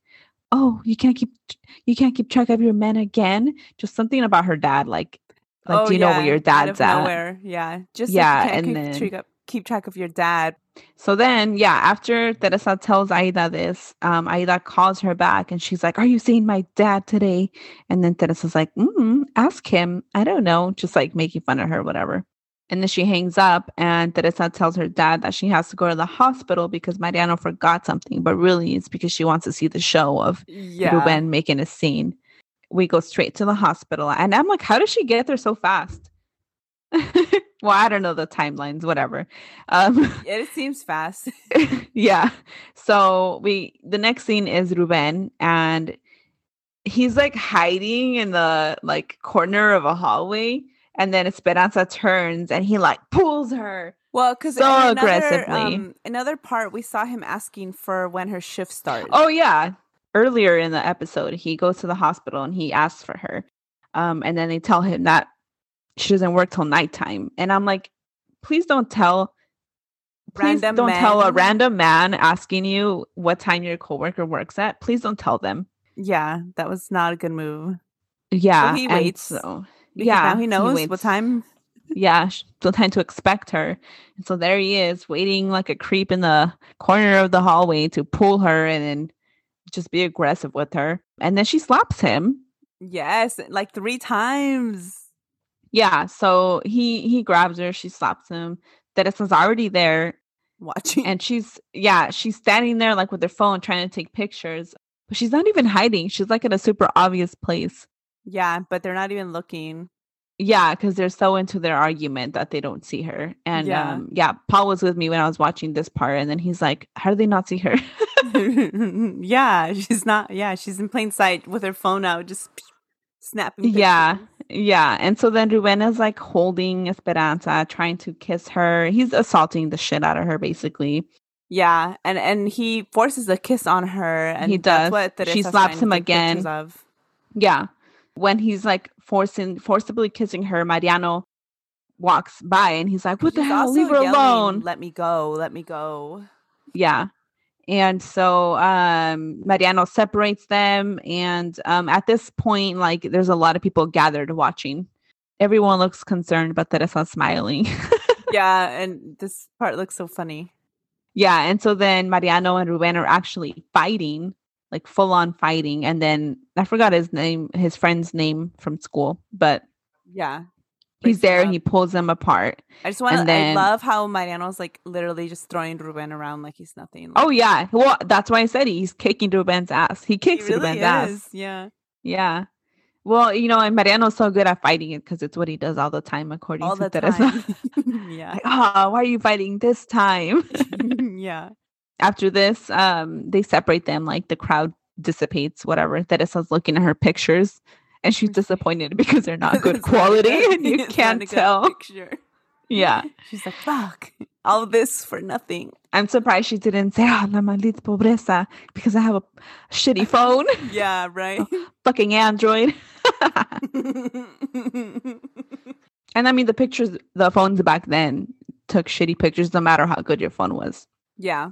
Oh, you can't keep you can't keep track of your men again. Just something about her dad, like like oh, do you know where your dad's at? nowhere. Yeah. Just Yeah, like you can't and keep, then- track of, keep track of your dad. So then, yeah, after Teresa tells Aida this, um, Aida calls her back and she's like, Are you seeing my dad today? And then Teresa's like, mm, Ask him. I don't know. Just like making fun of her, whatever. And then she hangs up and Teresa tells her dad that she has to go to the hospital because Mariano forgot something, but really it's because she wants to see the show of Yeah. Ruben making a scene. We go straight to the hospital. And I'm like, How did she get there so fast? [laughs] well, I don't know the timelines, whatever. Um, It seems fast. [laughs] [laughs] yeah. So we the next scene is Ruben and he's like hiding in the like corner of a hallway and then Esperanza turns and he like pulls her. Well, because So another, aggressively. um, another part we saw him asking for when her shift starts. Oh yeah. Earlier in the episode, he goes to the hospital and he asks for her. Um and then they tell him that she doesn't work till nighttime. And I'm like, please don't tell please Random don't tell a random man asking you what time your coworker works at. Please don't tell them. yeah, that was not a good move. Yeah. he waits, So yeah, now he knows what time. Yeah, the time to expect her. And so there he is, waiting like a creep in the corner of the hallway to pull her and then just be aggressive with her. And then she slaps him. Yes, like three times. Yeah, so he he grabs her, she slaps him. Teresa's already there, Watching. and she's yeah, she's standing there like with her phone trying to take pictures, but she's not even hiding. She's like in a super obvious place. yeah, but they're not even looking. Yeah, because they're so into their argument that they don't see her. And Yeah. um, yeah, Paul was with me when I was watching this part, and then he's like, "How do they not see her?" [laughs] [laughs] yeah, she's not. Yeah, she's in plain sight with her phone out, just snapping. yeah, pictures. Yeah. And so then Ruben is like holding Esperanza, trying to kiss her. He's assaulting the shit out of her, basically. Yeah, and and he forces a kiss on her, and He does. That's what She slaps him again. Yeah. When he's like forcing forcibly kissing her, Mariano walks by and he's like, What the hell? Leave her yelling, alone. Let me go. Let me go. Yeah. And so um Mariano separates them and um at this point like there's a lot of people gathered watching. Everyone looks concerned but Teresa's smiling. [laughs] yeah, and this part looks so funny. yeah, and so then Mariano and Ruben are actually fighting, like full on fighting and then I forgot his name, his friend's name from school, but Yeah. He's there and he pulls them apart. I just want to. I love how Mariano's like literally just throwing Ruben around like he's nothing. Oh yeah. Well, that's why I said he's kicking Ruben's ass. He he kicks really Ruben's ass. Yeah, Yeah. Well, you know, and Mariano's so good at fighting it because it's what he does all the time, according all to the Teresa. time. [laughs] [laughs] yeah, like, oh, why are you fighting this time? [laughs] yeah. After this, um, they separate them, like the crowd dissipates, whatever. Teresa's looking at her pictures and she's disappointed because they're not [laughs] good It's not a quality and you [laughs] can't tell. Picture. Yeah. She's like, "Fuck, all this for nothing." I'm surprised she didn't say, oh, la maldita pobreza, because I have a shitty phone, [laughs] Yeah, right. fucking Android. And I mean, the pictures, the phones back then took shitty pictures no matter how good your phone was. yeah,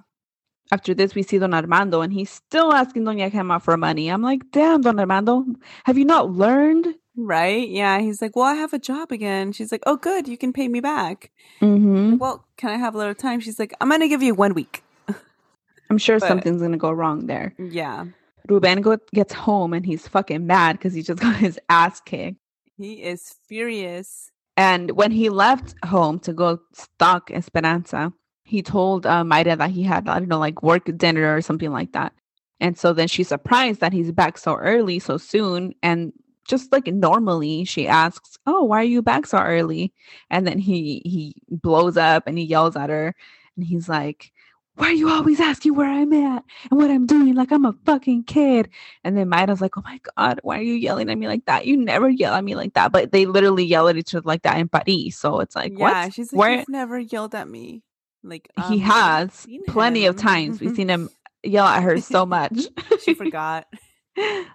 After this, we see Don Armando and he's still asking Doña Gemma for money. I'm like, damn, Don Armando, have you not learned? right. Yeah, he's like, "Well, I have a job again." She's like, "Oh, good, you can pay me back." Mm-hmm. Well, can I have a little time? She's like, "I'm gonna give you one week." [laughs] I'm sure But- something's going to go wrong there. Yeah, Ruben go- gets home and he's fucking mad because he just [laughs] got his ass kicked. he is furious. And when he left home to go stalk Esperanza, he told uh, Mayra that he had, I don't know, like work dinner or something like that. And so then she's surprised that he's back so early, so soon. And just like normally, she asks, "Oh, why are you back so early?" And then he he blows up and he yells at her, and he's like, "Why are you always asking where I'm at and what I'm doing? Like I'm a fucking kid." And then Maida's like, "Oh my god, why are you yelling at me like that? You never yell at me like that." But they literally yell at each other like that in Paris. So it's like, yeah, what? she's like, Where- "You've never yelled at me." Like he um, has I've seen plenty of times. We've seen him [laughs] yell at her so [laughs] much. she [laughs] forgot.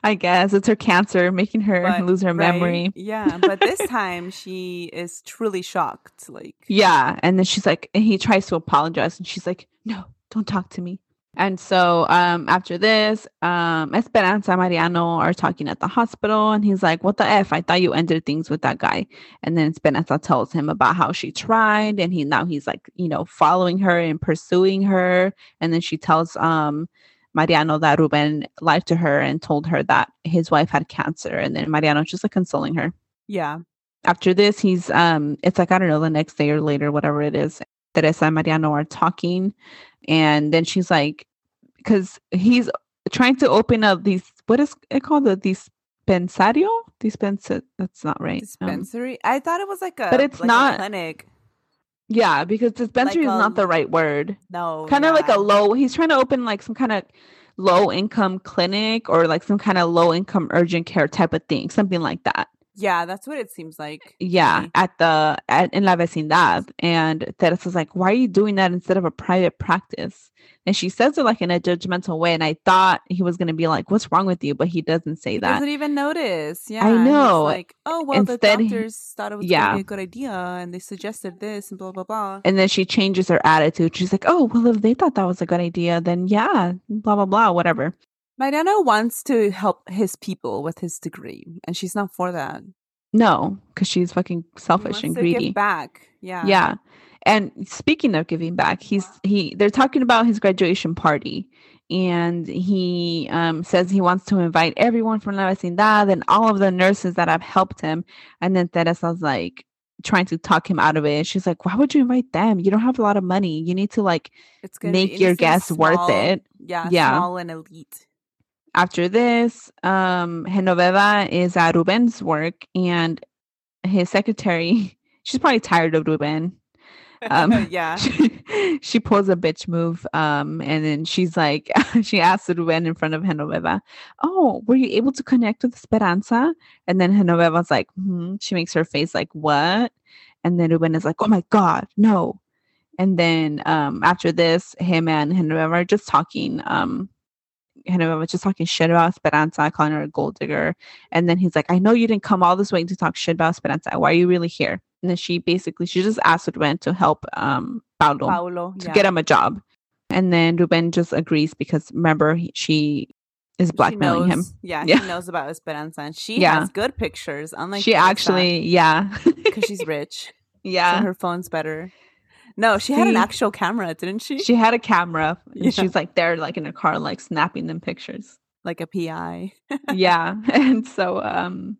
I guess it's her cancer making her but- lose her right? memory. Yeah, but this time she is truly shocked. Like, Yeah. And then she's like, and he tries to apologize, and she's like, no, don't talk to me. And so um, after this, um, Esperanza and Mariano are talking at the hospital, and he's like, What the F? I thought you ended things with that guy. And then Esperanza tells him about how she tried, and he now he's like, you know, following her and pursuing her. And then she tells um, Mariano that Ruben lied to her and told her that his wife had cancer. And then Mariano's just like consoling her yeah, after this, he's um it's like I don't know, the next day or later, whatever it is. Teresa and Mariano are talking, and then she's like, because he's trying to open up these what is it called the these dispensario? Dispensa that's not right. Um, dispensary. I thought it was like a, But it's like not- clinic. yeah, because dispensary Like is a not the right word. No, kind of like a low. He's trying to open like some kind of low income clinic or like some kind of low income urgent care type of thing, something like that. Yeah, that's what it seems like. yeah at the at in la vecindad and teresa's like why are you doing that instead of a private practice and she says it like in a judgmental way and i thought he was going to be like what's wrong with you but he doesn't say that. He that doesn't even notice. Yeah, I know. Like, oh well, Instead, the he- doctors thought it was yeah. gonna be a good idea, and they suggested this, and blah blah blah. and then she changes her attitude she's like oh well if they thought that was a good idea then yeah blah blah blah whatever Mariano wants to help his people with his degree, and she's not for that. no because she's fucking selfish and to greedy back. Yeah, Yeah. And speaking of giving back, he's he they're talking about his graduation party and he um says he wants to invite everyone from La Vecindad and all of the nurses that have helped him. And then Teresa's like trying to talk him out of it. She's like, Why would you invite them? You don't have a lot of money. You need to like make your guests worth it. Yeah, Yeah. small and elite. After this, um Genoveva is at Ruben's work and his secretary, [laughs] she's probably tired of Ruben. Um, [laughs] yeah. [laughs] She, she pulls a bitch move. Um, and then she's like, she asks Ruben in front of Genoveva, Oh, were you able to connect with Esperanza? And then Genoveva's like, hmm. She makes her face like, What? And then Ruben is like, Oh my God, no. And then um, after this, him and Genoveva are just talking. Um, Genoveva was just talking shit about Esperanza, calling her a gold digger. And then he's like, I know you didn't come all this way to talk shit about Esperanza. Why are you really here? And then she basically, she just asked Ruben to help um, Paulo, Paulo. to yeah. get him a job. And then Ruben just agrees because remember, he, she is blackmailing him. Yeah, Yeah. she knows about Esperanza, and she Yeah. has good pictures. Unlike she actually, yeah. [laughs] because she's rich, yeah. so her phone's better. No, she had an actual camera, didn't she? she had a camera and Yeah. she's like there, like in a car, like snapping them pictures. like a PI. [laughs] yeah. [laughs] And so um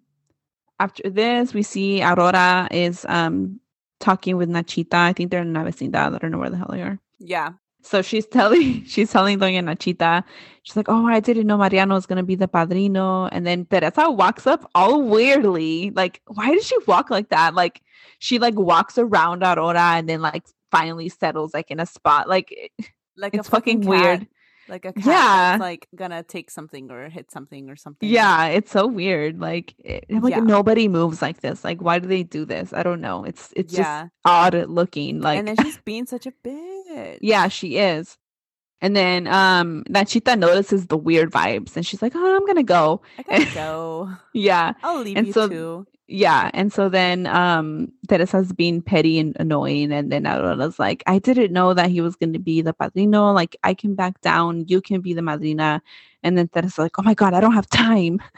after this we see Aurora is um talking with Nachita. I think they're in La Vecindad. I don't know where the hell they are. Yeah, So she's telling [laughs] she's telling Doña Nachita, she's like, Oh, I didn't know Mariano was gonna be the padrino. And then Teresa walks up all weirdly. Like, why does she walk like that? Like she like walks around Aurora and then like finally settles like in a spot. Like like it's a fucking, fucking weird. Like a cat Yeah. like gonna take something or hit something or something. Yeah, it's so weird. Like, it, like Yeah. nobody moves like this. Like, why do they do this? I don't know. It's it's yeah. just odd looking. Like, and then she's being such a bitch. yeah, she is. And then um Nachita notices the weird vibes, and she's like, "Oh, I'm gonna go." I gotta go. [laughs] Yeah, I'll leave And you so- too. Yeah. And so then um Teresa's being petty and annoying, and then Aurora's like, "I didn't know that he was gonna be the padrino. Like, I can back down. You can be the madrina." And then Teresa's like, "Oh my god, I don't have time." [laughs]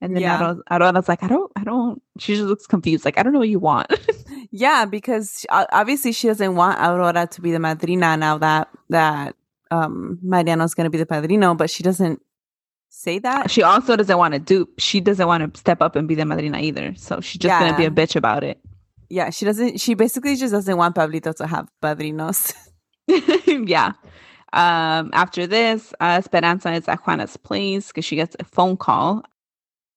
And then Yeah. Aurora- Aurora's like, "I don't, I don't." She just looks confused, like, "I don't know what you want." [laughs] Yeah, because obviously she doesn't want Aurora to be the madrina now that that um Mariano's gonna be the padrino, but she doesn't say that. she also doesn't want to dupe. She doesn't want to step up and be the madrina either. So she's just gonna be a bitch about it. Yeah, she doesn't. She basically just doesn't want Pablito to have padrinos. [laughs] [laughs] yeah. Um, after this, uh, Esperanza is at Juana's place because she gets a phone call,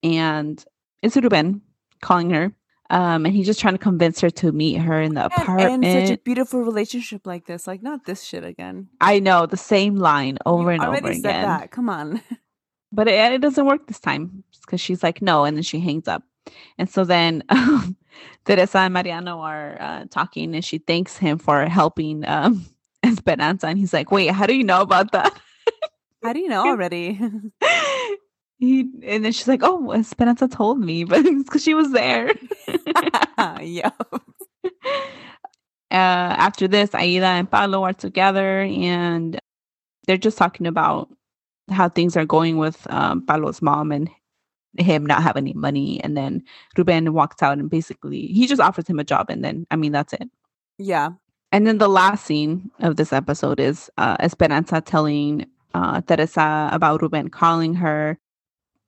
and it's Ruben calling her. Um, and he's just trying to convince her to meet her in the and, apartment. and such a beautiful relationship like this, like not this shit again. I know the same line over You and already over said again, That. Come on. [laughs] but it, it doesn't work this time because she's like no, and then she hangs up. And so then [laughs] um, Teresa and Mariano are uh, talking, and she thanks him for helping um, [laughs] Esperanza, and he's like, "Wait, how do you know about that?" How do you know [laughs] already? he and then she's like, "Oh, Esperanza told me, but it's because she was there." yeah. uh, after this, Aida and Paulo are together, and they're just talking about how things are going with um, Paulo's mom and him not having any money. And then Ruben walks out and basically he just offers him a job, and then I mean that's it. Yeah. And then the last scene of this episode is uh, Esperanza telling uh, Teresa about Ruben calling her.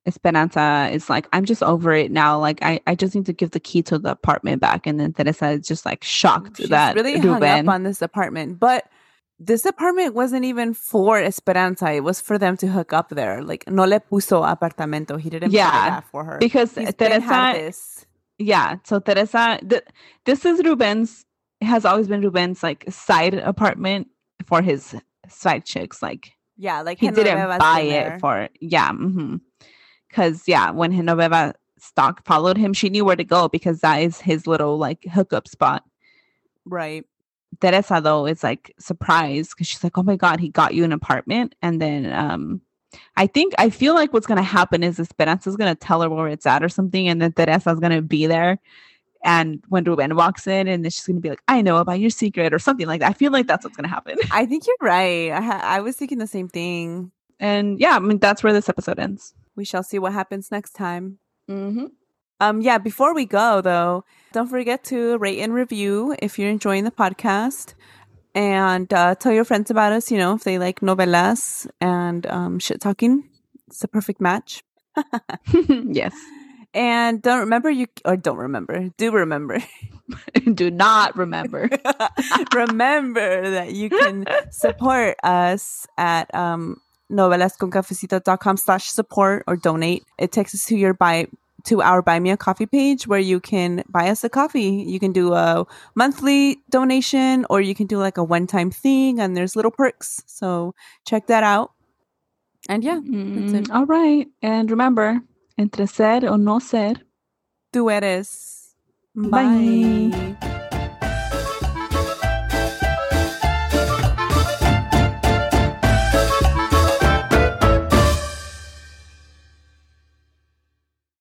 Esperanza is like, I'm just over it now. Like, I, I just need to give the key to the apartment back. And then Teresa is just like shocked She's that really hung up on this apartment, but this apartment wasn't even for Esperanza. It was for them to hook up there. Like no le puso apartamento. He didn't Yeah, buy that for her because He's Teresa, yeah. So Teresa, th- this is Ruben's, has always been Ruben's like side apartment for his side chicks. Like, Yeah, like he didn't buy it for yeah mm-hmm. because yeah when Genoveva stock followed him she knew where to go because that is his little like hookup spot right. Teresa though is like surprised because she's like oh my god he got you an apartment and then um I think I feel like what's gonna happen is Esperanza is gonna tell her where it's at or something and then Teresa's gonna be there and when Ruben walks in and then she's gonna be like I know about your secret or something like that I feel like that's what's gonna happen I think you're right. I ha- I was thinking the same thing. and yeah I mean that's where this episode ends We shall see what happens next time. mm-hmm. Um, yeah, before we go though, don't forget to rate and review if you're enjoying the podcast. And uh, tell your friends about us, you know, if they like novelas and um, shit talking. It's a perfect match. [laughs] [laughs] yes And don't remember you or don't remember, do remember. [laughs] do not remember. remember that you can support us at um novelasconcafecito.com slash support or donate. It takes us to your buy to our Buy Me a Coffee page where you can buy us a coffee. You can do a monthly donation or you can do like a one time thing and there's little perks. So check that out. And yeah, mm, all right. And remember, entre ser o no ser, tú eres. Bye. Bye.